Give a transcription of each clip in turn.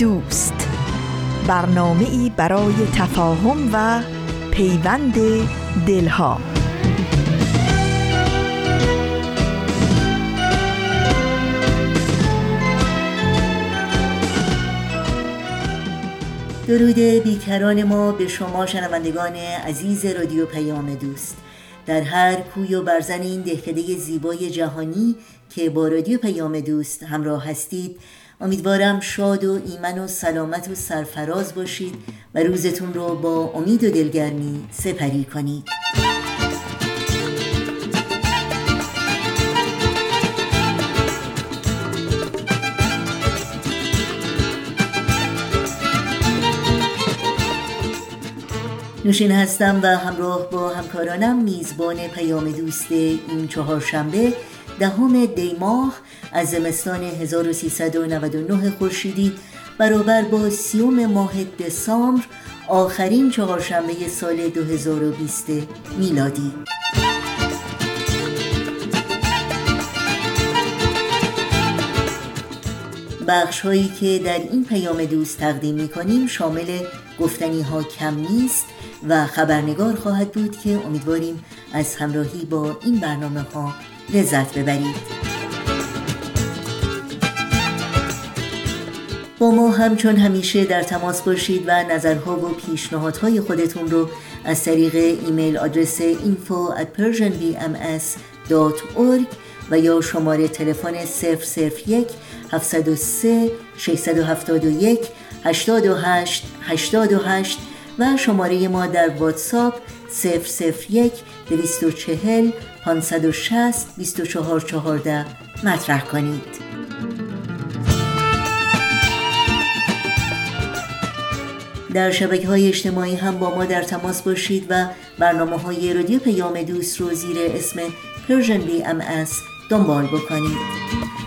دوست. برنامه ای برای تفاهم و پیوند دلها. درود بیکران ما به شما شنوندگان عزیز رادیو پیام دوست. در هر کوی و برزن این دهکده زیبای جهانی که با رادیو پیام دوست همراه هستید امیدوارم شاد و ایمن و سلامت و سرفراز باشید و روزتون رو با امید و دلگرمی سپری کنید. نوشین هستم و همراه با همکارانم میزبان پیام دوست این چهارشنبه دهم دی ماه از زمستان 1399 خورشیدی برابر با سیوم ماه دسامبر آخرین چهارشنبه سال 2020 میلادی. بخش هایی که در این پیام دوست تقدیم می کنیم شامل گفتنی ها کم نیست و خبرنگار خواهد بود که امیدواریم از همراهی با این برنامه ها لذت ببرید. با ما همچون همیشه در تماس باشید و نظرها و پیشنهادهای خودتون رو از طریق ایمیل آدرس info at persianbms.org و یا شماره تلفن 001 703 671 828 828 و شماره ما در واتساپ 001 240 560 2414 مطرح کنید. در شبکه های اجتماعی هم با ما در تماس باشید و برنامه های رادیو پیام دوست رو زیر اسم Persian BMS دنبال بکنید.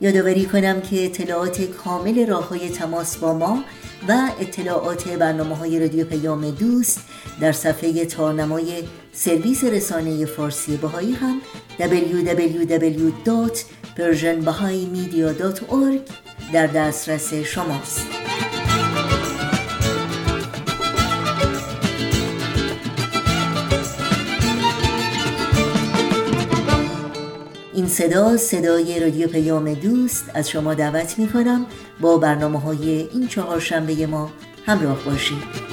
یادآوری کنم که اطلاعات کامل راه های تماس با ما و اطلاعات برنامه های رادیو پیام دوست در صفحه تارنمای سرویس رسانه فارسی بهایی هم www.persianbahaimedia.org در دسترس شماست. صدا صدای رادیو پیام دوست از شما دعوت می کنم با برنامه های این چهارشنبه ما همراه باشید.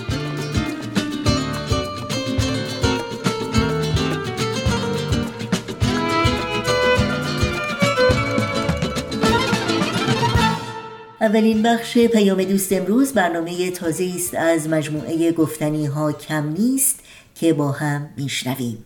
اولین بخش پیام دوست امروز برنامه تازه است از مجموعه گفتنی ها کم نیست که با هم میشنویم.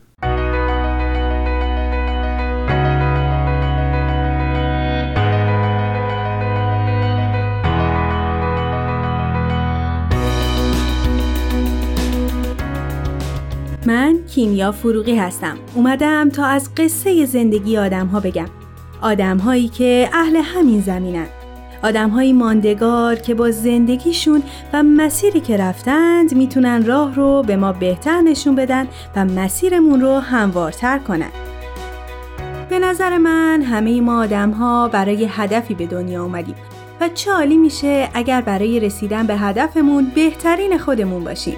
من کیمیا فروغی هستم اومدم تا از قصه زندگی آدم ها بگم آدم هایی که اهل همین زمینن آدمهایی ماندگار که با زندگیشون و مسیری که رفتند می‌تونن راه رو به ما بهتر نشون بدن و مسیرمون رو هموارتر کنن. به نظر من همه ما آدم ها برای هدفی به دنیا اومدیم و چه عالی میشه اگر برای رسیدن به هدفمون بهترین خودمون باشیم.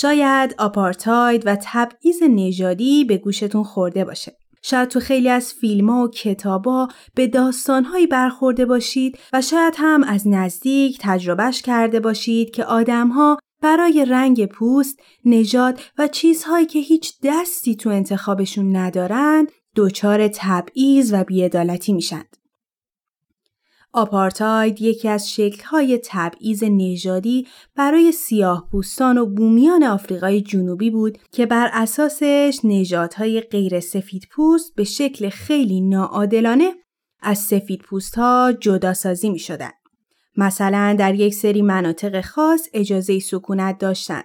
شاید آپارتاید و تبعیض نژادی به گوشتون خورده باشه. شاید تو خیلی از فیلم ها و کتابا به داستانهایی برخورده باشید و شاید هم از نزدیک تجربهش کرده باشید که آدمها برای رنگ پوست، نژاد و چیزهایی که هیچ دستی تو انتخابشون ندارند دچار تبعیض و بیعدالتی میشند. آپارتاید یکی از شکل‌های تبعیض نژادی برای سیاه پوستان و بومیان آفریقای جنوبی بود که بر اساسش نژادهای غیر سفید پوست به شکل خیلی ناعادلانه از سفید پوست ها جدا سازی می شدن. مثلا در یک سری مناطق خاص اجازه سکونت داشتند.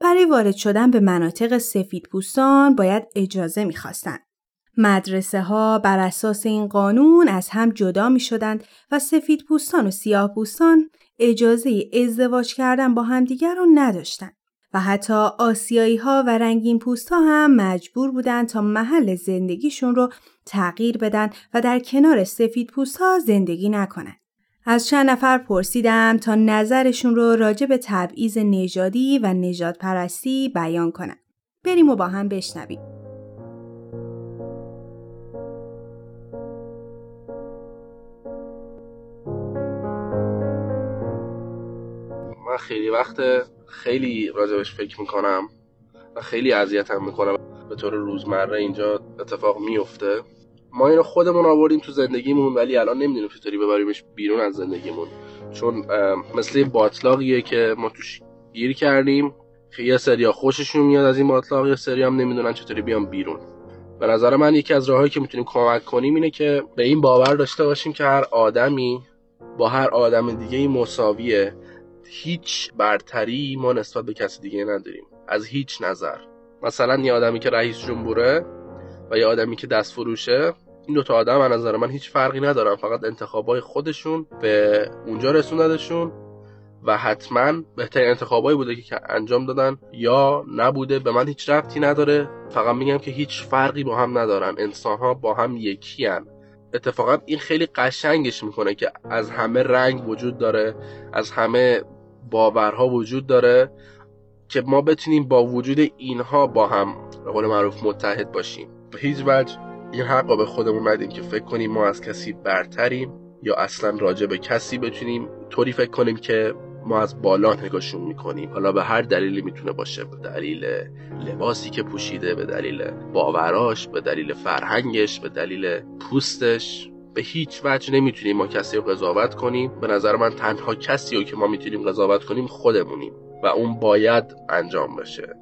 برای وارد شدن به مناطق سفید پوستان باید اجازه می خواستن. مدرسه ها بر اساس این قانون از هم جدا می شدند و سفید پوستان و سیاه پوستان اجازه ازدواج کردن با همدیگر را نداشتند. و حتی آسیایی ها و رنگین پوست ها هم مجبور بودند تا محل زندگیشون رو تغییر بدن و در کنار سفید پوست ها زندگی نکنند. از چند نفر پرسیدم تا نظرشون رو راجع به تبعیض نژادی و نجات پرستی بیان کنن. بریم و با هم بشنویم. خیلی وقت خیلی راجبش فکر می‌کنم و خیلی اذیتم می‌کنم به طور روزمره اینجا اتفاق میفته ما اینو خودمون آوردیم تو زندگیمون ولی الان نمی‌دونیم چطوری ببریمش بیرون از زندگیمون. چون مثل باطلاقیه که ما توش گیر کردیم یه سری خوششون میاد از این باطلاق یه سری هم نمی‌دونن چطوری بیان بیرون. به نظر من یکی از راههایی که می‌تونیم کمک کنیم اینه که به این باور داشته باشیم که هر آدمی با هر آدم دیگه مساویه. هیچ برتری ما نسبت به کسی دیگه نداریم. از هیچ نظر. مثلا یه آدمی که رئیس جمهوره و یه آدمی که دست فروشه این دوتا آدم از نظر من هیچ فرقی ندارن. فقط انتخابای خودشون به اونجا رسوندشون و حتما بهترین انتخابایی بوده که انجام دادن یا نبوده. به من هیچ ربطی نداره. فقط میگم که هیچ فرقی با هم ندارن. انسان ها با هم یکی هن. اتفاقا این خیلی قشنگش می‌کنه که از همه رنگ وجود داره از همه باورها وجود داره که ما بتونیم با وجود اینها با هم به قول معروف متحد باشیم. به هیچ وجه این حق به خودمون ندیم که فکر کنیم ما از کسی برتریم یا اصلا راجع به کسی بتونیم طوری فکر کنیم که ما از بالا نگاهشون می‌کنیم. حالا به هر دلیلی می‌تونه باشه به دلیل لباسی که پوشیده به دلیل باوراش به دلیل فرهنگش به دلیل پوستش. به هیچ وجه نمی‌تونیم ما کسی رو قضاوت کنیم. به نظر من تنها کسی رو که ما می‌تونیم قضاوت کنیم خودمونیم و اون باید انجام بشه.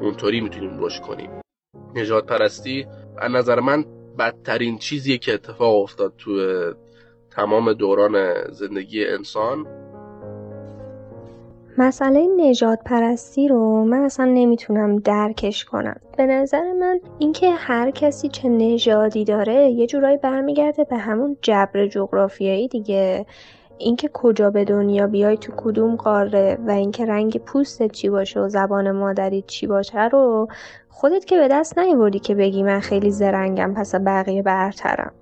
اونطوری می‌تونیم رشد کنیم. نجات پرستی از نظر من بدترین چیزیه که اتفاق افتاد تو تمام دوران زندگی انسان. مسئله نجات پرستی رو من اصلا نمی‌تونم درکش کنم. به نظر من اینکه هر کسی چه نژادی داره یه جورایی برمیگرده به همون جبر جغرافیایی دیگه. اینکه کجا به دنیا بیای تو کدوم قاره و اینکه رنگ پوستت چی باشه و زبان مادری چی باشه رو خودت که به دست نیوردی که بگی من خیلی زرنگم پس بقیه برترم.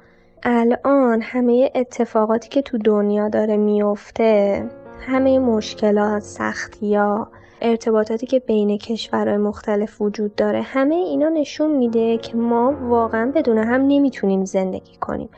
الان همه اتفاقاتی که تو دنیا داره میفته همه مشکلات سختیا ارتباطاتی که بین کشورهای مختلف وجود داره همه اینا نشون میده که ما واقعا بدون هم نمی‌تونیم زندگی کنیم.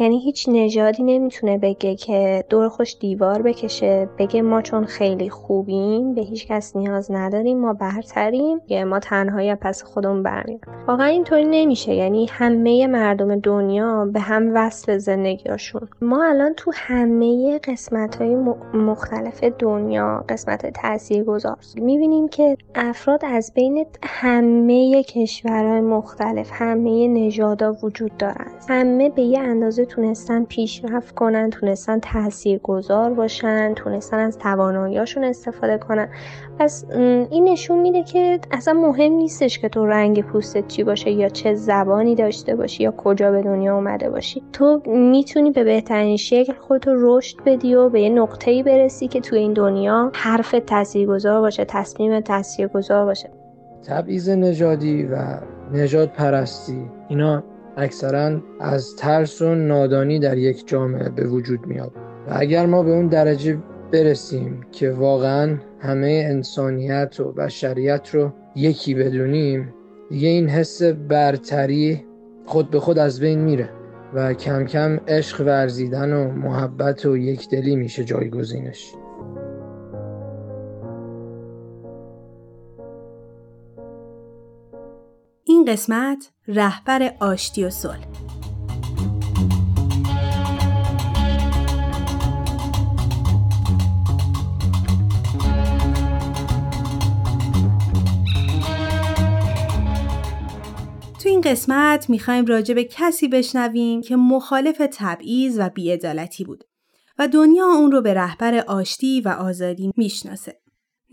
یعنی هیچ نژادی نمی‌تونه بگه که دور خوش دیوار بکشه بگه ما چون خیلی خوبیم به هیچ کس نیاز نداریم ما برتریم یا ما تنهایی پس خودمون برمیم واقعا اینطوری نمیشه. یعنی همه مردم دنیا به هم وصل زندگیاشون ما الان تو همه قسمت های مختلف دنیا قسمت های تاثیر گذار می‌بینیم که افراد از بین همه کشورهای مختلف همه نژادا وجود دارند همه به یه اندازه تونستن پیشرفت کنن تونستن تأثیر گذار باشن تونستن از تواناییاشون استفاده کنن. پس این نشون میده که اصلا مهم نیستش که تو رنگ پوستت چی باشه یا چه زبانی داشته باشی یا کجا به دنیا اومده باشی. تو می‌تونی به بهترین شکل خودتو رشد بدی و به یه نقطه‌ای برسی که تو این دنیا حرف تاثیرگذار باشه. تصمیم تاثیرگذار باشه. تبعیض نژادی و نژاد پرستی اینا اکثرا از ترس و نادانی در یک جامعه به وجود میاد. و اگر ما به اون درجه برسیم که واقعا همه انسانیت و بشریت رو یکی بدونیم دیگه این حس برتری خود به خود از بین میره و کم کم عشق ورزیدن و محبت و یکدلی میشه جایگزینش. قسمت رهبر آشتی و صلح تو این قسمت می‌خوایم راجع به کسی بشنویم که مخالف تبعیض و بیعدالتی بود و دنیا اون رو به رهبر آشتی و آزادی می‌شناسه.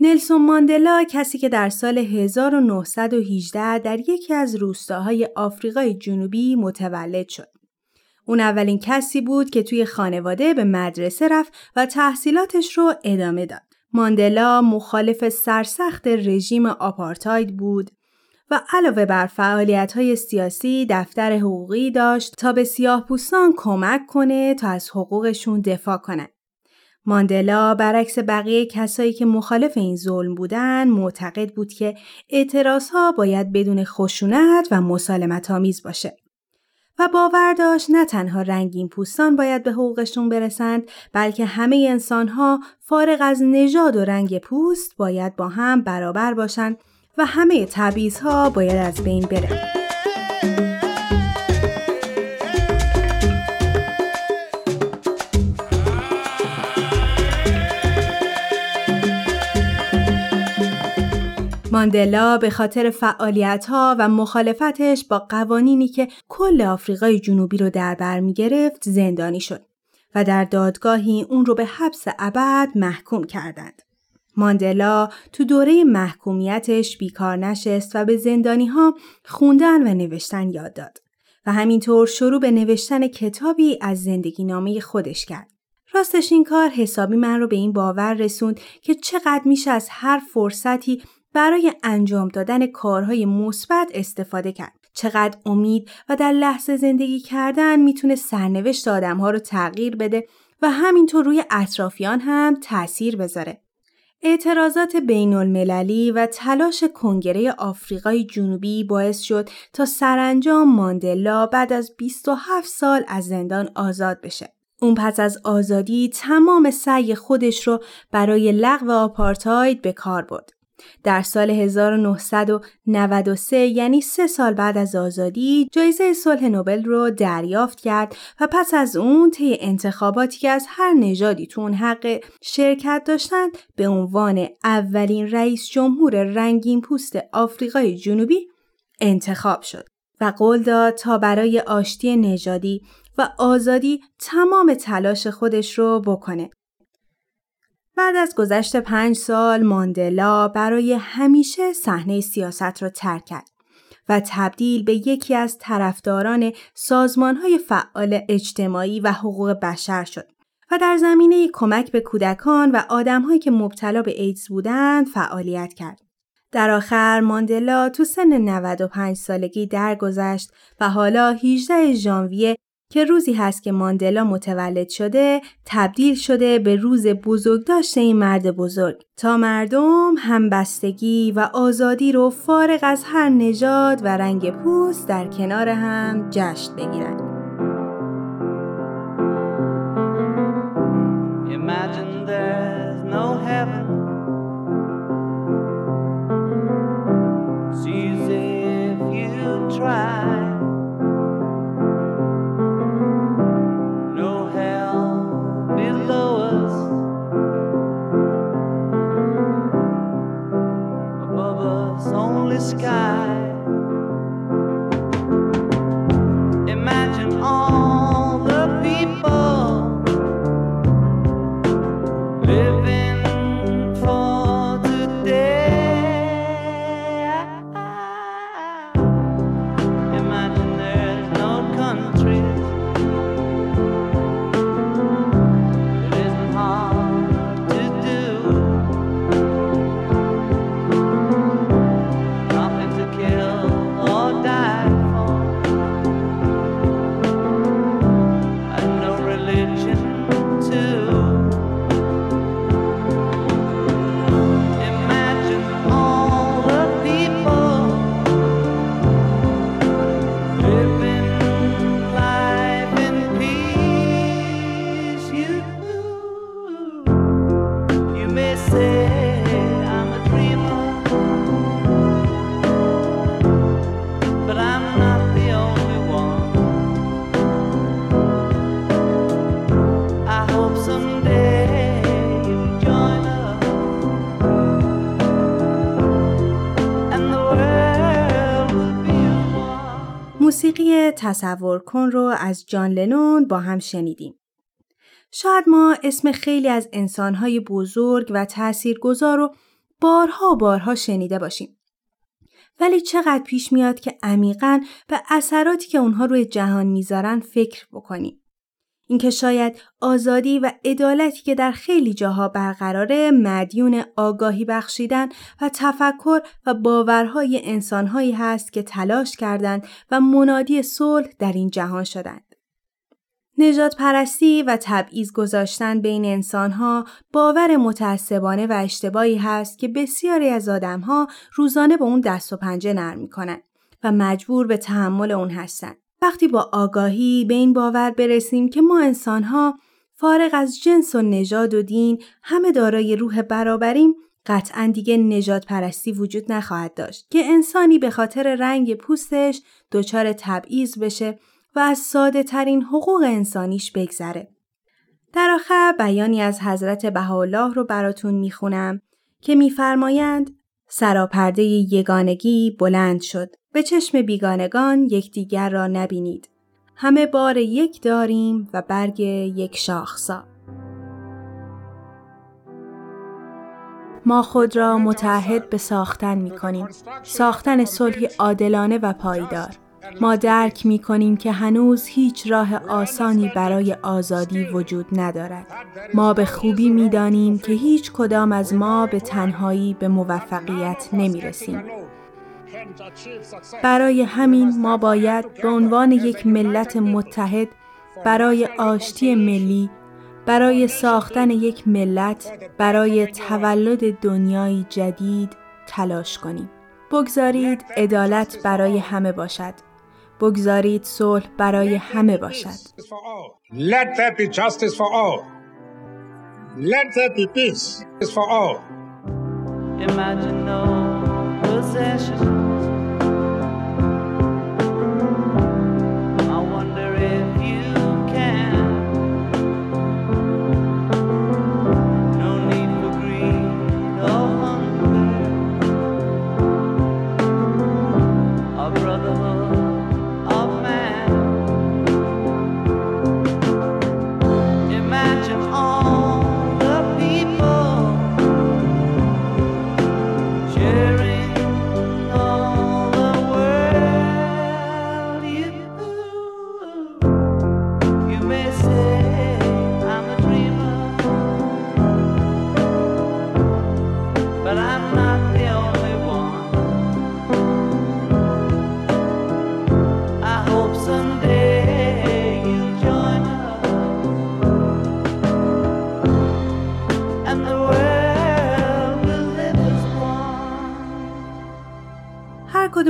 نلسون ماندلا کسی که در سال 1918 در یکی از روستاهای آفریقای جنوبی متولد شد. اون اولین کسی بود که توی خانواده به مدرسه رفت و تحصیلاتش رو ادامه داد. ماندلا مخالف سرسخت رژیم آپارتاید بود و علاوه بر فعالیت های سیاسی دفتر حقوقی داشت تا به سیاه کمک کنه تا از حقوقشون دفاع کنند. ماندلا برعکس بقیه کسایی که مخالف این ظلم بودن معتقد بود که اعتراض ها باید بدون خشونت و مسالمت آمیز باشه. و باور داشت نه تنها رنگین پوستان باید به حقوقشون برسند بلکه همه انسان ها فارغ از نژاد و رنگ پوست باید با هم برابر باشند و همه تبعیض ها باید از بین بره. ماندلا به خاطر فعالیت ها و مخالفتش با قوانینی که کل آفریقای جنوبی رو در بر می گرفت زندانی شد و در دادگاهی اون رو به حبس ابد محکوم کردند. ماندلا تو دوره محکومیتش بیکار نشست و به زندانی ها خوندن و نوشتن یاد داد و همینطور شروع به نوشتن کتابی از زندگی نامه خودش کرد. راستش این کار حسابی من رو به این باور رسوند که چقدر میشه از هر فرصتی برای انجام دادن کارهای مثبت استفاده کرد. چقدر امید و در لحظه زندگی کردن می‌تونه سرنوشت آدمها رو تغییر بده و همینطور روی اطرافیان هم تأثیر بذاره. اعتراضات بین المللی و تلاش کنگره آفریقای جنوبی باعث شد تا سرانجام ماندلا بعد از 27 سال از زندان آزاد بشه. اون پس از آزادی تمام سعی خودش رو برای لغو آپارتاید به کار برد. در سال 1993 یعنی سه سال بعد از آزادی جایزه صلح نوبل رو دریافت کرد و پس از اون طی انتخاباتی که از هر نژادی تو اون حق شرکت داشتند به عنوان اولین رئیس جمهور رنگین پوست آفریقای جنوبی انتخاب شد و قول داد تا برای آشتی نژادی و آزادی تمام تلاش خودش رو بکنه. بعد از گذشت پنج سال ماندلا برای همیشه صحنه سیاست را ترک کرد و تبدیل به یکی از طرفداران سازمانهای فعال اجتماعی و حقوق بشر شد و در زمینه کمک به کودکان و آدمهایی که مبتلا به ایدز بودند فعالیت کرد. در آخر ماندلا تو سن 95 سالگی درگذشت و حالا 18 ژانویه که روزی هست که ماندلا متولد شده تبدیل شده به روز بزرگداشت این مرد بزرگ. تا مردم همبستگی و آزادی رو فارغ از هر نژاد و رنگ پوست در کنار هم جشن بگیرند. sky. Imagine all the people. تصور کن رو از جان لنون با هم شنیدیم. شاید ما اسم خیلی از انسانهای بزرگ و تاثیرگذار رو بارها و بارها شنیده باشیم. ولی چقدر پیش میاد که عمیقا به اثراتی که اونها روی جهان می‌ذارن فکر بکنیم. اینکه شاید آزادی و عدالتی که در خیلی جاها برقراره مدیون آگاهی بخشیدن و تفکر و باورهای انسانهایی هست که تلاش کردند و منادی صلح در این جهان شدند. نجات پرستی و تبعیض گذاشتن بین انسانها باور متعصبانه و اشتباهی هست که بسیاری از آدمها روزانه به اون دست و پنجه نرم می‌کنن و مجبور به تحمل اون هستند. وقتی با آگاهی به این باور برسیم که ما انسانها فارغ از جنس و نژاد و دین همه دارای روح برابریم قطعا دیگه نجات پرستی وجود نخواهد داشت که انسانی به خاطر رنگ پوستش دچار تبعیض بشه و از ساده ترین حقوق انسانیش بگذره. در آخر بیانی از حضرت بهاءالله رو براتون می‌خونم که میفرمایند سراپرده یگانگی بلند شد به چشم بیگانگان یکدیگر را نبینید همه بار یک داریم و برگ یک شاخسا ما خود را متحد به ساختن می کنیم ساختن صلحی عادلانه و پایدار ما درک می کنیم که هنوز هیچ راه آسانی برای آزادی وجود ندارد. ما به خوبی می دانیم که هیچ کدام از ما به تنهایی به موفقیت نمی رسیم. برای همین ما باید به عنوان یک ملت متحد برای آشتی ملی برای ساختن یک ملت برای تولد دنیای جدید تلاش کنیم. بگذارید عدالت برای همه باشد. بگذارید صلح برای همه باشد. Let there be justice for all. Let there be peace for all. Imagine no possession.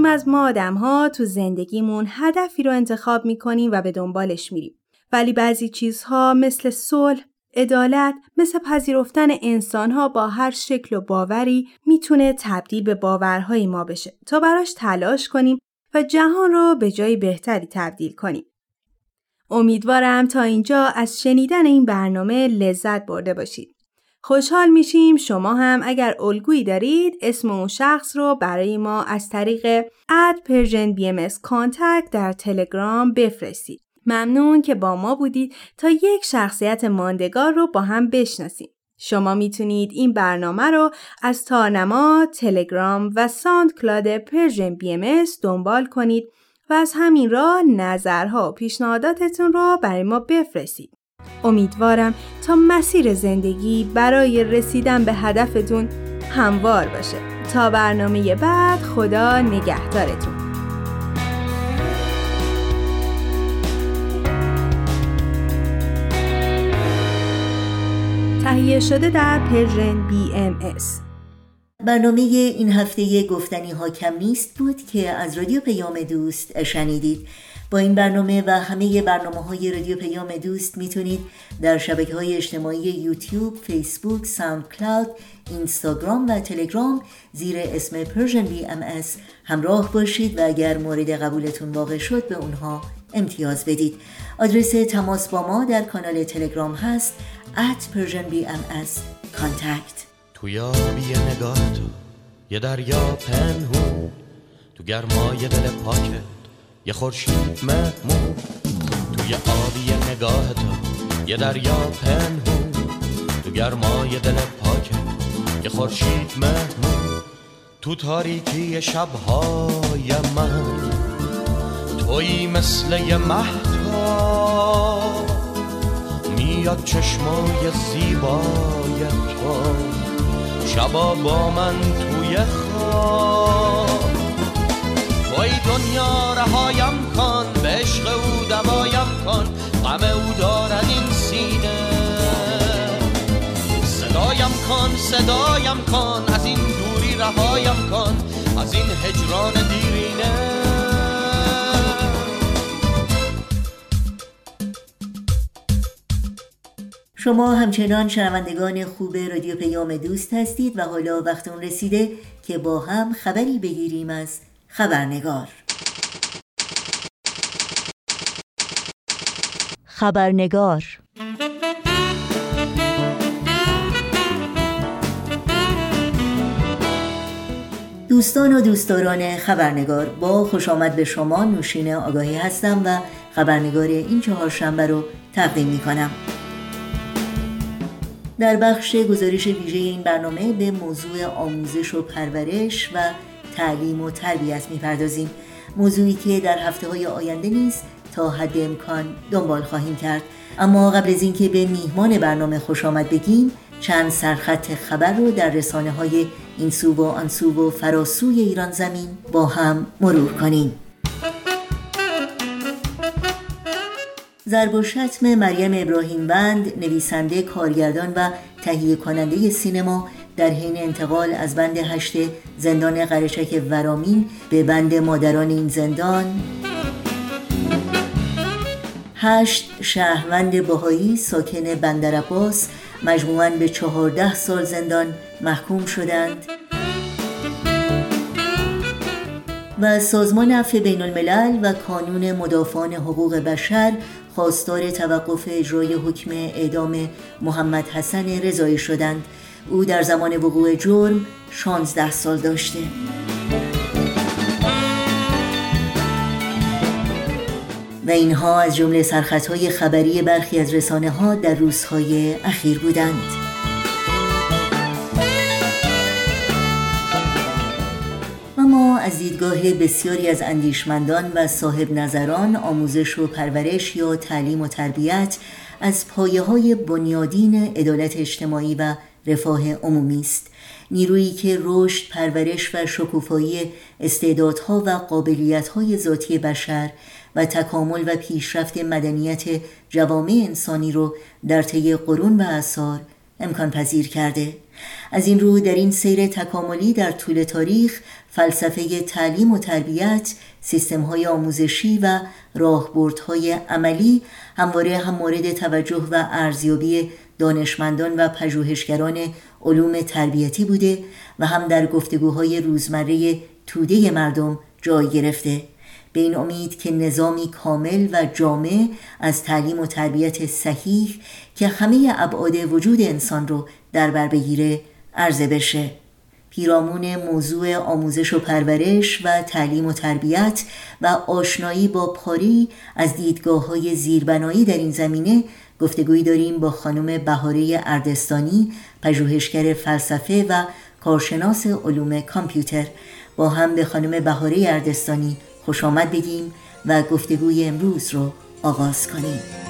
از ما آدم ها تو زندگیمون هدفی رو انتخاب می‌کنیم و به دنبالش میریم. ولی بعضی چیزها مثل صلح، عدالت مثل پذیرفتن انسانها با هر شکل و باوری می‌تونه تبدیل به باورهای ما بشه تا براش تلاش کنیم و جهان رو به جای بهتری تبدیل کنیم. امیدوارم تا اینجا از شنیدن این برنامه لذت برده باشید. خوشحال میشیم شما هم اگر الگویی دارید اسم اون شخص رو برای ما از طریق at Persian BMS در تلگرام بفرستید. ممنون که با ما بودید تا یک شخصیت ماندگار رو با هم بشناسیم. شما می‌تونید این برنامه رو از تارنما، تلگرام و ساند کلاد Persian BMS دنبال کنید و از همین راه نظرها و پیشنهاداتتون رو برای ما بفرستید. امیدوارم تا مسیر زندگی برای رسیدن به هدفتون هموار باشه. تا برنامه بعد خدا نگهدارتون. تهیه شده در Persian BMS برنامه این هفته گفتنی ها کم نیست بود که از رادیو پیام دوست شنیدید. با این برنامه و همه برنامه های رادیو پیام دوست می‌تونید در شبکه های اجتماعی یوتیوب، فیسبوک، ساوند کلاود، اینستاگرام و تلگرام زیر اسم بی ام همراه باشید و اگر مورد قبولتون واقع شد به اونها امتیاز بدید. آدرس تماس با ما در کانال تلگرام هست at Persian BMS contact. تو یابی نگاه تو یه دریا پنهون تو گرمای دل پاکت. یه خورشید مهمون توی آبی نگاه تو یه دریا پنهون تو گرمای دل پاکه یه خورشید مهمون تو تاریکی شبهای من. توی مثل یه مهتا میاد چشمای زیبای تو. شبا با من توی خواب. توی دنیا رهایم کن به عشق او دوایم کن غم او دارد این سینه. صدایم کن صدایم کن از این دوری رهایم کن از این هجران دیرینه. شما همچنان شنوندگان خوب رادیو پیام دوست هستید و حالا وقت اون رسیده که با هم خبری بگیریم از خبرنگار. خبرنگار. دوستان و دوستداران خبرنگار با خوش آمد به شما نوشین آگاهی هستم و خبرنگار این چهارشنبه رو تقدیم می کنم در بخش گزارش ویژه این برنامه به موضوع آموزش و پرورش و تعلیم و تربیت می‌پردازیم. موضوعی که در هفته های آینده نیز تا حد امکان دنبال خواهیم کرد. اما قبل از اینکه به میهمان برنامه خوش آمد بگیم چند سرخط خبر رو در رسانه های این سو و آن سو و فراسوی ایران زمین با هم مرور کنیم. ضرب و شتم مریم ابراهیم بند نویسنده کارگردان و تهیه کننده سینما در حین انتقال از بند هشت زندان قرچک ورامین به بند مادران این زندان. هشت شهروند بهایی ساکن بندر عباس مجموعاً به چهارده سال زندان محکوم شدند. و سازمان عفو بین الملل و کانون مدافعان حقوق بشر خواستار توقف اجرای حکم اعدام محمد حسن رضایی شدند. او در زمان وقوع جرم 16 سال داشته. و اینها از جمله سرخطهای خبری برخی از رسانه ها در روزهای اخیر بودند. اما از دیدگاه بسیاری از اندیشمندان و صاحب نظران آموزش و پرورش یا تعلیم و تربیت از پایه های بنیادین عدالت اجتماعی و رفاه عمومی است. نیرویی که رشد، پرورش و شکوفایی استعدادها و قابلیتهای ذاتی بشر و تکامل و پیشرفت مدنیت جوامع انسانی رو در طی قرون و اثار امکان پذیر کرده. از این رو در این سیر تکاملی در طول تاریخ فلسفه تعلیم و تربیت سیستم های آموزشی و راهبردهای عملی همواره هم مورد توجه و ارزیابی دانشمندان و پژوهشگران علوم تربیتی بوده و هم در گفتگوهای روزمره توده مردم جای گرفته. به این امید که نظامی کامل و جامع از تعلیم و تربیت صحیح که همه ابعاد وجود انسان رو در بر بگیره عرضه بشه. پیرامون موضوع آموزش و پرورش و تعلیم و تربیت و آشنایی با پاری از دیدگاه های زیربنایی در این زمینه گفتگویی داریم با خانم بهاره اردستانی پژوهشگر فلسفه و کارشناس علوم کامپیوتر. با هم به خانم بهاره اردستانی خوش آمد بگیم و گفتگوی امروز رو آغاز کنیم.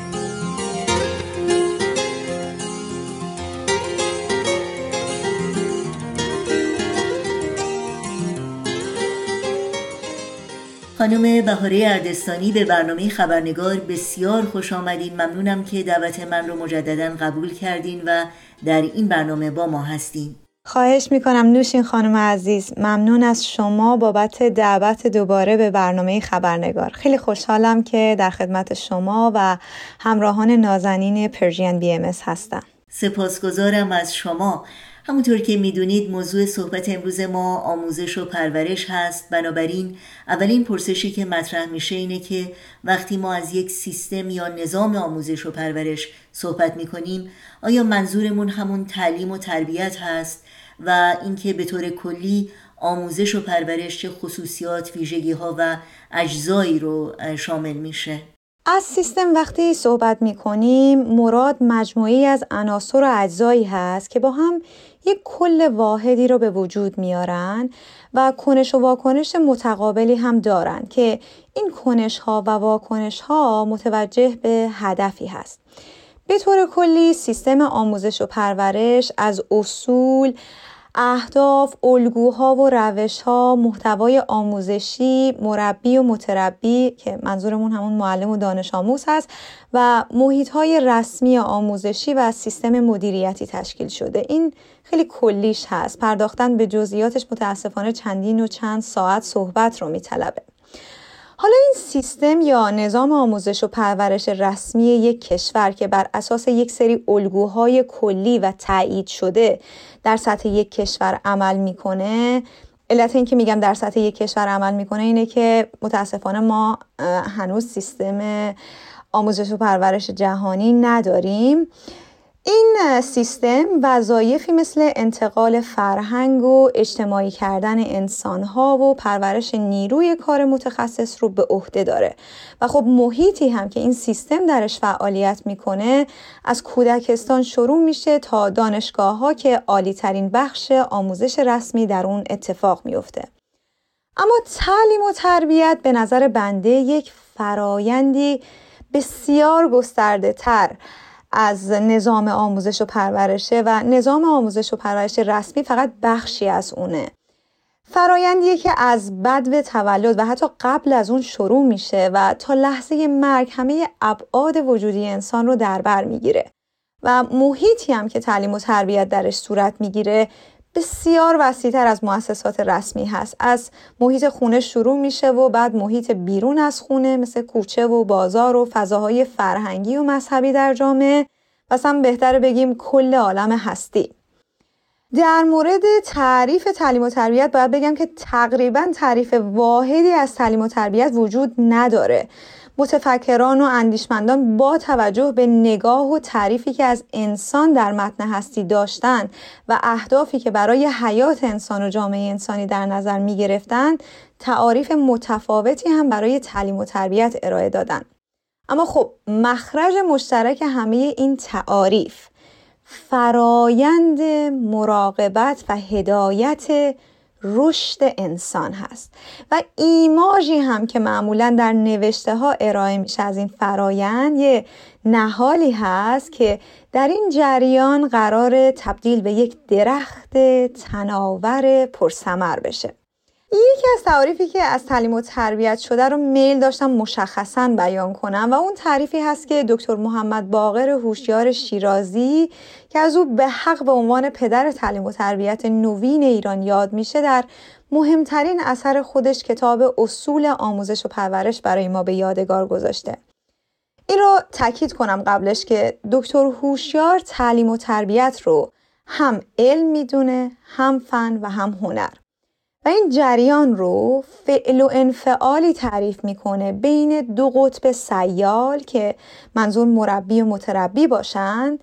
خانم بهاره اردستانی به برنامه خبرنگار بسیار خوش آمدین. ممنونم که دعوت من رو مجددا قبول کردین و در این برنامه با ما هستین. خواهش می‌کنم نوشین خانم عزیز ممنون از شما بابت دعوت دوباره به برنامه خبرنگار. خیلی خوشحالم که در خدمت شما و همراهان نازنین پرژین بی ام هستم. سپاسگزارم از شما. همونطور که می‌دونید موضوع صحبت امروز ما آموزش و پرورش هست. بنابراین اولین پرسشی که مطرح میشه اینه که وقتی ما از یک سیستم یا نظام آموزش و پرورش صحبت می‌کنیم آیا منظورمون همون تعلیم و تربیت هست و اینکه به طور کلی آموزش و پرورش چه خصوصیات ویژگی ها و اجزایی رو شامل میشه؟ از سیستم وقتی صحبت می کنیم مراد مجموعی از عناصر و اجزایی هست که با هم یک کل واحدی رو به وجود میارن و کنش و واکنش متقابلی هم دارن که این کنش ها و واکنش ها متوجه به هدفی هست. به طور کلی سیستم آموزش و پرورش از اصول، اهداف، الگوها و روشها، محتوای آموزشی، مربی و متربی که منظورمون همون معلم و دانش آموز هست و محیطهای رسمی آموزشی و سیستم مدیریتی تشکیل شده. این خیلی کلیش هست. پرداختن به جزئیاتش متاسفانه چندین و چند ساعت صحبت رو میطلبه. حالا این سیستم یا نظام آموزش و پرورش رسمی یک کشور که بر اساس یک سری الگوهای کلی و تایید شده در سطح یک کشور عمل می‌کنه علت این که میگم در سطح یک کشور عمل می‌کنه اینه که متاسفانه ما هنوز سیستم آموزش و پرورش جهانی نداریم. این سیستم وظایفی مثل انتقال فرهنگ و اجتماعی کردن انسانها و پرورش نیروی کار متخصص رو به عهده داره. و خب محیطی هم که این سیستم درش فعالیت می‌کنه از کودکستان شروع میشه تا دانشگاه ها که عالی ترین بخش آموزش رسمی در اون اتفاق میفته اما تعلیم و تربیت به نظر بنده یک فرایندی بسیار گسترده تر از نظام آموزش و پرورشه و نظام آموزش و پرورش رسمی فقط بخشی از اونه. فرایندیه که از بدو تولد و حتی قبل از اون شروع میشه و تا لحظه مرگ همه ابعاد وجودی انسان رو در بر می‌گیره. و محیطی هم که تعلیم و تربیت درش صورت می‌گیره بسیار وسیعتر از مؤسسات رسمی هست. از محیط خونه شروع میشه و بعد محیط بیرون از خونه مثل کوچه و بازار و فضاهای فرهنگی و مذهبی در جامعه. و هم بهتر بگیم کل عالم هستی. در مورد تعریف تعلیم و تربیت باید بگم که تقریبا تعریف واحدی از تعلیم و تربیت وجود نداره. متفکران و اندیشمندان با توجه به نگاه و تعریفی که از انسان در متن هستی داشتن و اهدافی که برای حیات انسان و جامعه انسانی در نظر می گرفتن تعاریف متفاوتی هم برای تعلیم و تربیت ارائه دادن اما خب مخرج مشترک همه این تعاریف فرایند مراقبت و هدایت رشد انسان هست. و ایماژی هم که معمولا در نوشته ها ارائه میشه از این فرایند یه نهالی هست که در این جریان قرار تبدیل به یک درخت تناور پرسمر بشه. یکی از تعریفی که از تعلیم و تربیت شده رو میل داشتم مشخصا بیان کنم و اون تعریفی هست که دکتر محمد باقر هوشیار شیرازی که از او به حق به عنوان پدر تعلیم و تربیت نوین ایران یاد میشه در مهمترین اثر خودش کتاب اصول آموزش و پرورش برای ما به یادگار گذاشته. این رو تاکید کنم قبلش که دکتر هوشیار تعلیم و تربیت رو هم علم می‌دونه هم فن و هم هنر. و این جریان رو فعل و انفعالی تعریف می‌کنه بین دو قطب سیال که منظور مربی و متربی باشند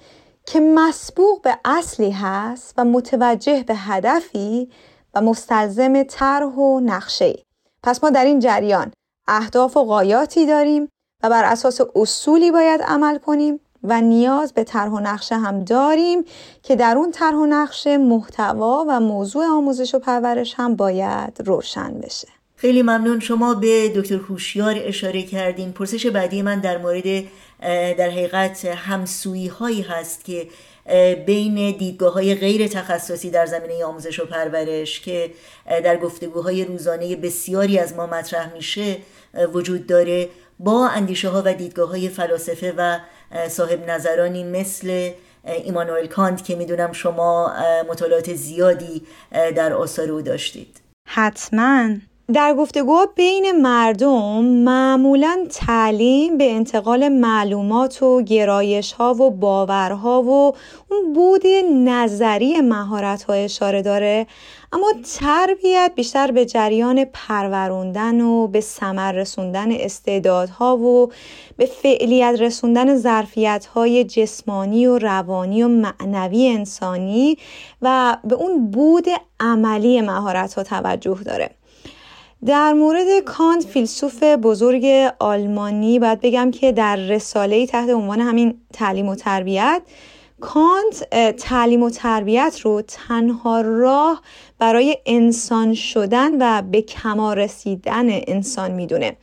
که مسبوق به اصلی هست و متوجه به هدفی و مستلزم طرح و نقشه پس ما در این جریان اهداف و قایاتی داریم و بر اساس اصولی باید عمل کنیم و نیاز به طرح و نقشه هم داریم که در اون طرح و نقشه محتوا و موضوع آموزش و پرورش هم باید روشن بشه. خیلی ممنون. شما به دکتر هوشیار اشاره کردین. پرسش بعدی من در مورد در حقیقت همسویی هایی هست که بین دیدگاه های غیر تخصصی در زمینه آموزش و پرورش که در گفتگوهای روزانه بسیاری از ما مطرح میشه وجود داره با اندیشه ها و دیدگاه های فلاسفه و صاحب نظرانی مثل ایمانوئل کانت که می‌دونم شما مطالعات زیادی در آثار او داشتید. حتما. در گفتگوها بین مردم معمولا تعلیم به انتقال معلومات و گرایش ها و باورها و اون بود نظری مهارت ها اشاره داره. اما تربیت بیشتر به جریان پروروندن و به ثمر رسوندن استعدادها و به فعلیت رسوندن ظرفیت های جسمانی و روانی و معنوی انسانی و به اون بود عملی مهارت ها توجه داره. در مورد کانت فیلسوف بزرگ آلمانی باید بگم که در رساله تحت عنوان همین تعلیم و تربیت کانت تعلیم و تربیت رو تنها راه برای انسان شدن و به کما رسیدن انسان می‌دونه.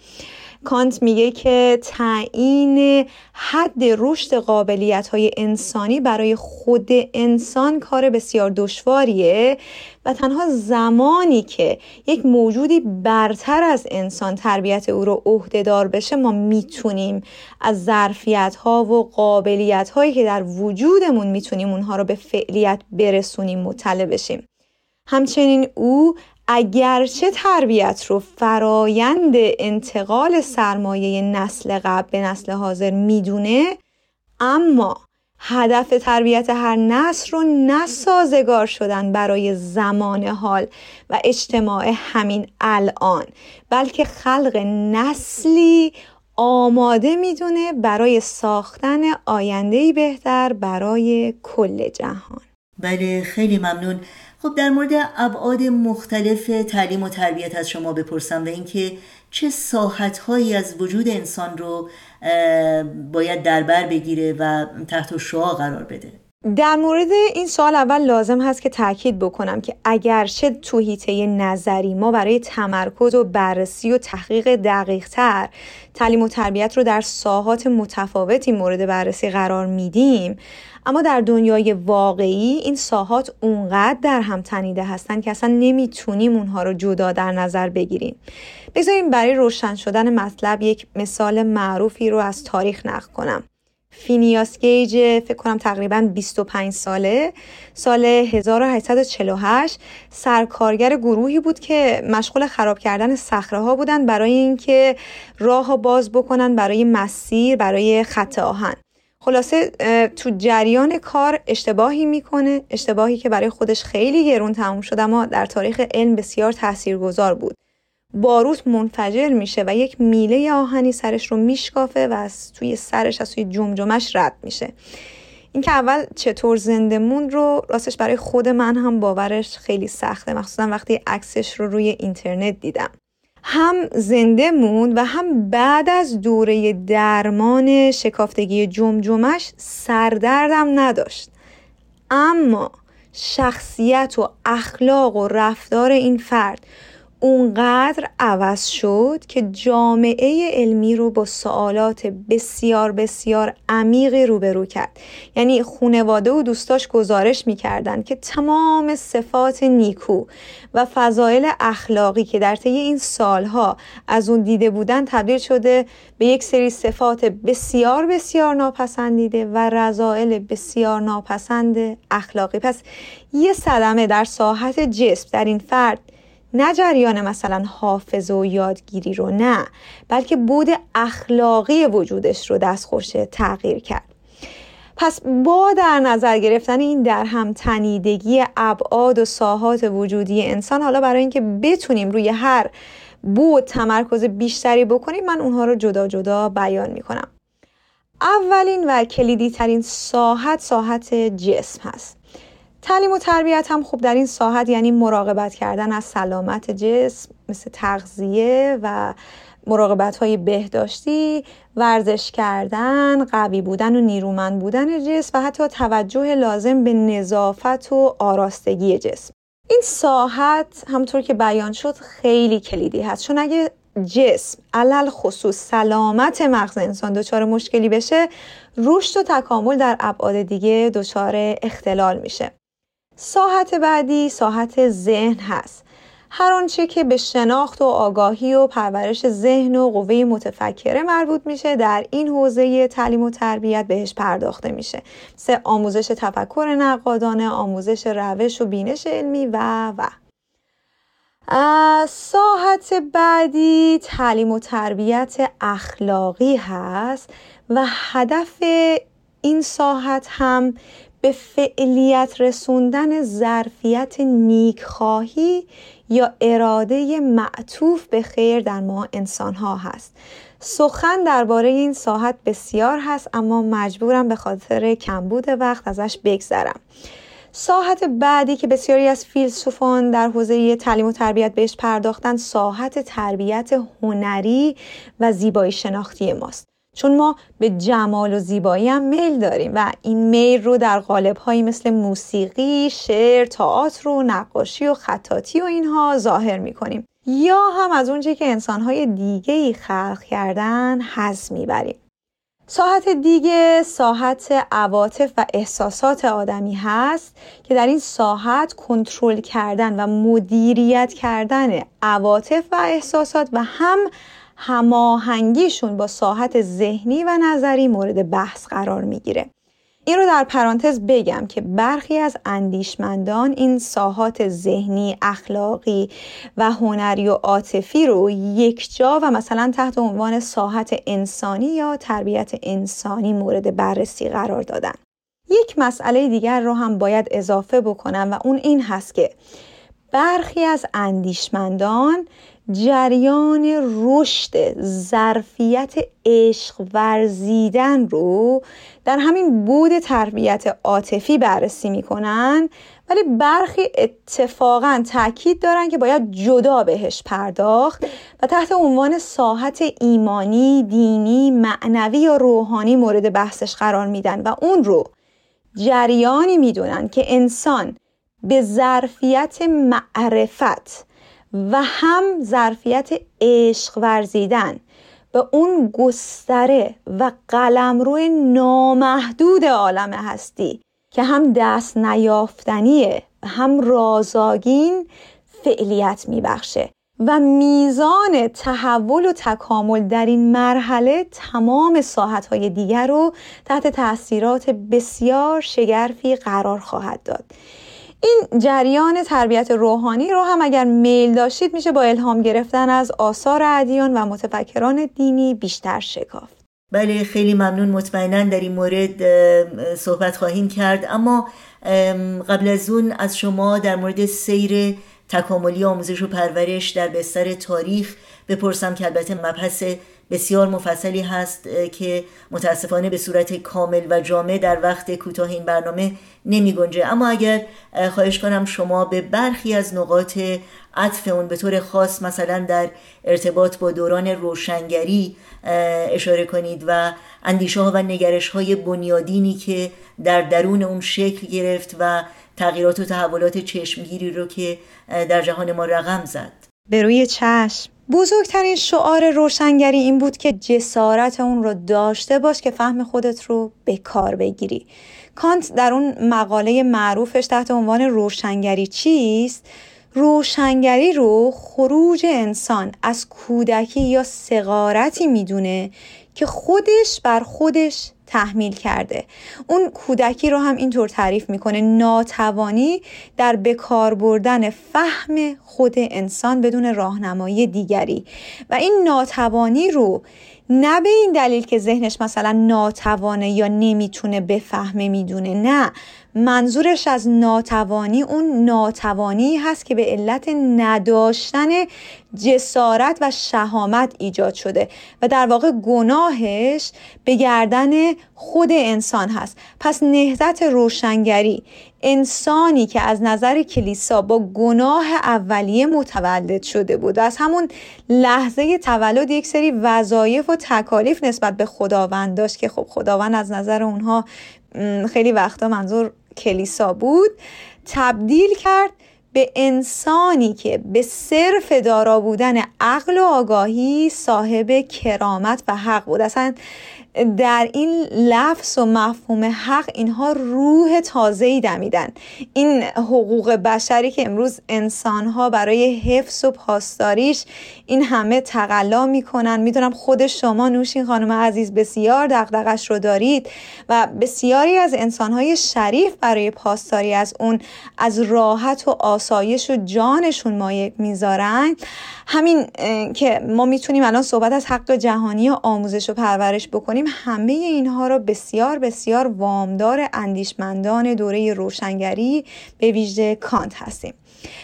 کانت میگه که تعیین حد رشد قابلیت های انسانی برای خود انسان کار بسیار دشواریه و تنها زمانی که یک موجودی برتر از انسان تربیت او رو عهدهدار بشه ما می‌تونیم از ظرفیت ها و قابلیت هایی که در وجودمون می‌تونیم اونها رو به فعلیت برسونیم مطلع بشیم. همچنین او اگرچه تربیت رو فرایند انتقال سرمایه نسل قبل به نسل حاضر می‌دونه اما هدف تربیت هر نسل رو نسازگار شدن برای زمان حال و اجتماع همین الان بلکه خلق نسلی آماده می‌دونه برای ساختن آیندهی بهتر برای کل جهان. بله خیلی ممنون. خب در مورد ابعاد مختلف تعلیم و تربیت از شما بپرسم و اینکه چه ساحتهایی از وجود انسان رو باید در بر بگیره و تحت شعا قرار بده؟ در مورد این سوال اول لازم هست که تاکید بکنم که اگرچه تو هیته نظری ما برای تمرکز و بررسی و تحقیق دقیق تر تعلیم و تربیت رو در ساحات متفاوتی مورد بررسی قرار میدیم اما در دنیای واقعی این ساحات اونقدر در هم تنیده هستن که اصلا نمی‌تونیم اونها رو جدا در نظر بگیریم. بذاریم برای روشن شدن مطلب یک مثال معروفی رو از تاریخ نقل کنم. فینیاس گیج فکر کنم تقریبا 25 ساله. سال 1848 سرکارگر گروهی بود که مشغول خراب کردن صخره ها بودن برای اینکه راه باز بکنن برای مسیر برای خط آهن. خلاصه تو جریان کار اشتباهی می‌کنه اشتباهی که برای خودش خیلی گرون تموم شد اما در تاریخ علم بسیار تاثیرگذار بود. باروت منفجر میشه و یک میله آهنی سرش رو میشکافه و از توی سرش از توی جمجمش رد میشه. این که اول چطور زنده مون رو راستش برای خود من هم باورش خیلی سخته. مخصوصا وقتی عکسش رو روی اینترنت دیدم. هم زنده موند و هم بعد از دوره درمان شکافتگی جمجمش سردردم نداشت. اما شخصیت و اخلاق و رفتار این فرد اونقدر عوض شد که جامعه علمی رو با سوالات بسیار بسیار عمیقی روبرو کرد. یعنی خونواده و دوستاش گزارش می‌کردند که تمام صفات نیکو و فضایل اخلاقی که در طی این سالها از اون دیده بودن تبدیل شده به یک سری صفات بسیار بسیار ناپسندیده و رضایل بسیار ناپسند اخلاقی. پس یه صدمه در ساحت جسم در این فرد نه جریان مثلا حافظ و یادگیری رو نه بلکه بود اخلاقی وجودش رو دستخوش تغییر کرد. پس با در نظر گرفتن این در هم تنیدگی ابعاد و ساحات وجودی انسان حالا برای اینکه بتونیم روی هر بود تمرکز بیشتری بکنیم من اونها رو جدا جدا بیان می‌کنم. اولین و کلیدی ترین ساحت ساحت جسم هست. تعلیم و تربیت هم خوب در این ساحت یعنی مراقبت کردن از سلامت جسم مثل تغذیه و مراقبت های بهداشتی ورزش کردن قوی بودن و نیرومند بودن جسم و حتی توجه لازم به نظافت و آراستگی جسم. این ساحت همطور که بیان شد خیلی کلیدی هست. چون اگه جسم علل خصوص سلامت مغز انسان دچار مشکلی بشه رشد و تکامل در ابعاد دیگه دچار اختلال میشه. ساحت بعدی ساحت ذهن هست. هر آنچه که به شناخت و آگاهی و پرورش ذهن و قوه متفکره مربوط میشه در این حوزه تعلیم و تربیت بهش پرداخته میشه. مثل آموزش تفکر نقادانه آموزش روش و بینش علمی و و. ساحت بعدی تعلیم و تربیت اخلاقی هست و هدف این ساحت هم به فعلیت رسوندن ظرفیت نیکخواهی یا اراده معطوف به خیر در ما انسان ها هست. سخن درباره این ساحت بسیار هست اما مجبورم به خاطر کمبود وقت ازش بگذرم. ساحت بعدی که بسیاری از فیلسوفان در حوزه تعلیم و تربیت بهش پرداختن ساحت تربیت هنری و زیبایی شناختی ماست. چون ما به جمال و زیبایی هم میل داریم و این میل رو در قالب هایی مثل موسیقی، شعر، تئاتر و نقاشی و خطاطی و اینها ظاهر می‌کنیم. یا هم از اونچه که انسانهای دیگه ای خلق کردن حز می‌بریم. ساحت دیگه ساحت عواطف و احساسات آدمی هست که در این ساحت کنترل کردن و مدیریت کردن عواطف و احساسات و هم هماهنگیشون با ساحت ذهنی و نظری مورد بحث قرار می‌گیره این رو در پرانتز بگم که برخی از اندیشمندان این ساحات ذهنی، اخلاقی و هنری و عاطفی رو یک جا و مثلا تحت عنوان ساحت انسانی یا تربیت انسانی مورد بررسی قرار دادن. یک مسئله دیگر رو هم باید اضافه بکنم و اون این هست که برخی از اندیشمندان جریان رشد ظرفیت عشق ورزیدن رو در همین بود تربیت عاطفی بررسی می‌کنن ولی برخی اتفاقا تاکید دارن که باید جدا بهش پرداخت و تحت عنوان ساحت ایمانی، دینی، معنوی یا روحانی مورد بحثش قرار میدن و اون رو جریانی می‌دونن که انسان به ظرفیت معرفت و هم ظرفیت عشق ورزیدن. به اون گستره و قلمرو نامحدود عالم هستی که هم دست نیافتنیه هم رازاگین فعلیت میبخشه. و میزان تحول و تکامل در این مرحله تمام ساحتهای دیگر رو تحت تاثیرات بسیار شگرفی قرار خواهد داد. این جریان تربیت روحانی رو هم اگر میل داشتید میشه با الهام گرفتن از آثار ادیان و متفکران دینی بیشتر شکافت. بله خیلی ممنون. مطمئنا در این مورد صحبت خواهیم کرد. اما قبل از اون از شما در مورد سیر تکاملی آموزش و پرورش در بستر تاریخ بپرسم که البته مبحث بسیار مفصلی هست که متاسفانه به صورت کامل و جامع در وقت کوتاه این برنامه نمی گنجه. اما اگر خواهش کنم شما به برخی از نقاط عطف اون به طور خاص مثلا در ارتباط با دوران روشنگری اشاره کنید و اندیشه ها و نگرش های بنیادینی که در درون اون شکل گرفت و تغییرات و تحولات چشمگیری رو که در جهان ما رقم زد. به روی چشم. بزرگترین شعار روشنگری این بود که جسارت اون رو داشته باش که فهم خودت رو به کار بگیری. کانت در اون مقاله معروفش تحت عنوان روشنگری چیست؟ روشنگری رو خروج انسان از کودکی یا سقارتی می‌دونه که خودش بر خودش تحمیل کرده. اون کودکی رو هم اینطور تعریف می‌کنه ناتوانی در بکار بردن فهم خود انسان بدون راهنمایی دیگری. و این ناتوانی رو نه به این دلیل که ذهنش مثلا ناتوانه یا نمی‌تونه بفهمه می‌دونه نه. منظورش از ناتوانی اون ناتوانی هست که به علت نداشتن جسارت و شهامت ایجاد شده و در واقع گناهش به گردن خود انسان هست. پس نهضت روشنگری انسانی که از نظر کلیسا با گناه اولیه متولد شده بود از همون لحظه تولد یک سری وظایف و تکالیف نسبت به خداوند داشت که خب خداوند از نظر اونها خیلی وقتا منظور کلیسا بود تبدیل کرد به انسانی که به صرف دارا بودن عقل و آگاهی صاحب کرامت و حق بود. اصلا در این لفظ و مفهوم حق اینها روح تازه‌ای دمیدن. این حقوق بشری که امروز انسانها برای حفظ و پاسداریش این همه تقلا می‌کنن. می‌دونم خود شما نوشین خانم عزیز بسیار دغدغش رو دارید و بسیاری از انسانهای شریف برای پاسداری از اون از راحت و آسایش و جانشون مایه می‌ذارن. همین که ما می‌تونیم الان صحبت از حق جهانی و آموزش و پرورش بکنیم. همه اینها را بسیار بسیار وامدار اندیشمندان دوره روشنگری به ویژه کانت هستیم.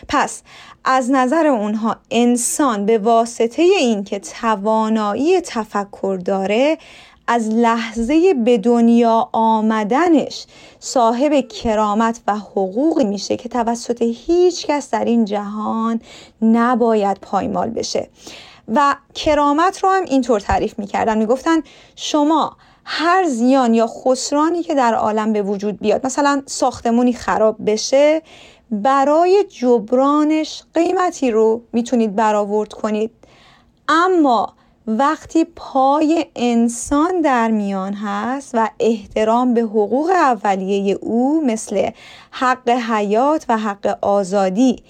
پس از نظر اونها انسان به واسطه اینکه توانایی تفکر داره از لحظه به دنیا آمدنش صاحب کرامت و حقوقی میشه که توسط هیچ کس در این جهان نباید پایمال بشه. و کرامت رو هم اینطور تعریف می‌کردن. می‌گفتن شما هر زیان یا خسرانی که در عالم به وجود بیاد مثلا ساختمونی خراب بشه برای جبرانش قیمتی رو می‌تونید برآورد کنید. اما وقتی پای انسان در میان هست و احترام به حقوق اولیه او مثل حق حیات و حق آزادی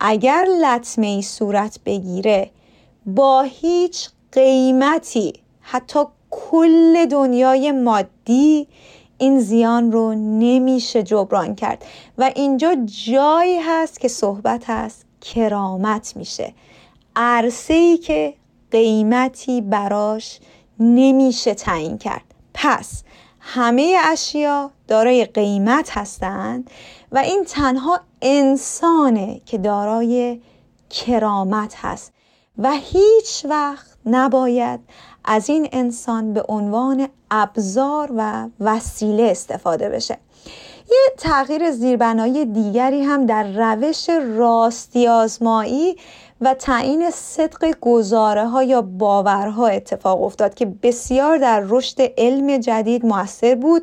اگر لطمه ای صورت بگیره با هیچ قیمتی حتی کل دنیای مادی این زیان رو نمیشه جبران کرد. و اینجا جایی هست که صحبت هست کرامت میشه. عرصه ای که قیمتی براش نمیشه تعیین کرد. پس همه اشیا دارای قیمت هستند و این تنها انسانه که دارای کرامت هست. و هیچ وقت نباید از این انسان به عنوان ابزار و وسیله استفاده بشه. یه تغییر زیربنایی دیگری هم در روش راستی آزمایی و تعیین صدق گزاره ها یا باورها اتفاق افتاد که بسیار در رشد علم جدید موثر بود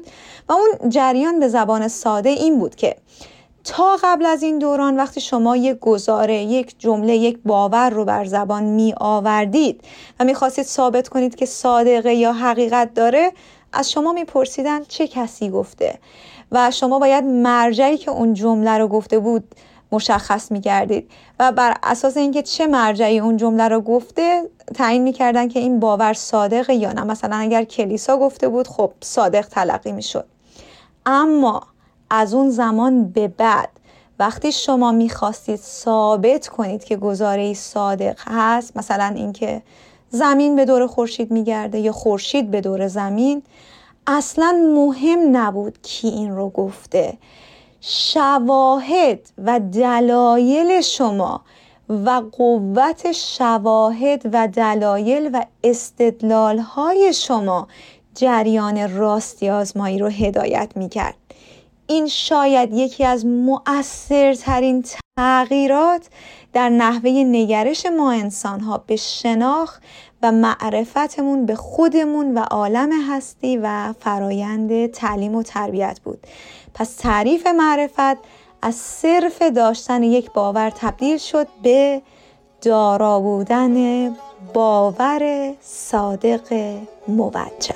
و اون جریان به زبان ساده این بود که تا قبل از این دوران وقتی شما یک گزاره یک جمله یک باور رو بر زبان می آوردید و می خواستید ثابت کنید که صادقه یا حقیقت داره از شما میپرسیدن چه کسی گفته و شما باید مرجعی که اون جمله رو گفته بود مشخص می‌کردید و بر اساس اینکه چه مرجعی اون جمله رو گفته تعیین می‌کردن که این باور صادقه یا نه. مثلا اگر کلیسا گفته بود خب صادق تلقی می‌شد اما از اون زمان به بعد وقتی شما می‌خواستید ثابت کنید که گزاره صادق هست مثلا اینکه زمین به دور خورشید میگرده یا خورشید به دور زمین اصلا مهم نبود کی این رو گفته شواهد و دلایل شما و قوت شواهد و دلایل و استدلال های شما جریان راستی آزمایی رو هدایت می کرد. این شاید یکی از مؤثرترین تغییرات در نحوه نگرش ما انسان ها به شناخت و معرفتمون به خودمون و عالم هستی و فرایند تعلیم و تربیت بود. پس تعریف معرفت از صرف داشتن یک باور تبدیل شد به دارا بودن باور صادق موجه.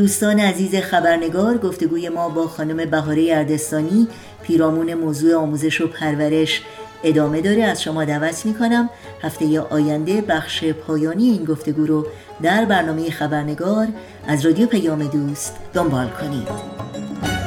دوستان عزیز خبرنگار گفتگوی ما با خانم بهاره اردستانی پیرامون موضوع آموزش و پرورش ادامه داره. از شما دعوت می کنم هفته آینده بخش پایانی این گفتگو رو در برنامه خبرنگار از رادیو پیام دوست دنبال کنید.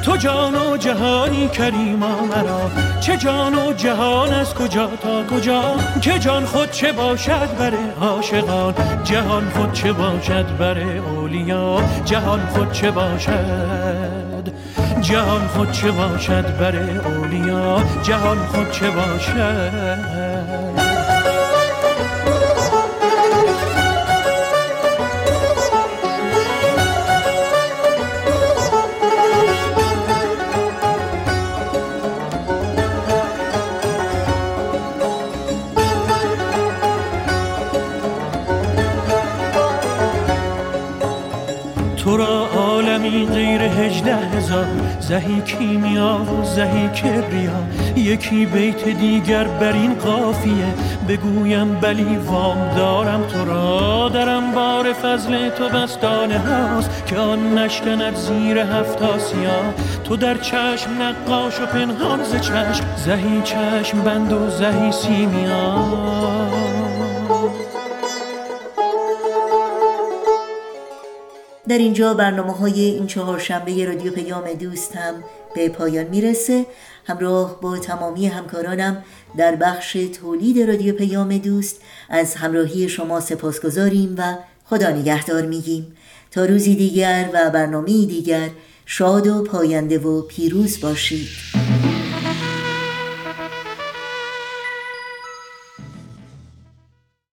تو جان و جهانی کریما مرا. چه جان و جهان از کجا تا کجا؟ که جان خود چه باشد بر عاشقان؟ جهان خود چه باشد بر اولیا؟ جهان خود چه باشد؟ جهان خود چه باشد بر اولیا؟ جهان خود چه باشد؟ هزار زهی کیمیا و زهی کبریا یکی بیت دیگر بر این قافیه. بگویم بلی وام دارم تو را. در بار فضل تو بستانه هاست. که آن نشکند زیر هفت آسیا. تو در چشم نقاش و پنهان ز چشم. زهی چشم بند و زهی سیمیا. در اینجا برنامه های این چهار شنبه رادیو پیام دوست هم به پایان می‌رسه. همراه با تمامی همکارانم در بخش تولید رادیو پیام دوست از همراهی شما سپاسگزاریم و خدا نگهدار میگیم. تا روزی دیگر و برنامه دیگر شاد و پاینده و پیروز باشید.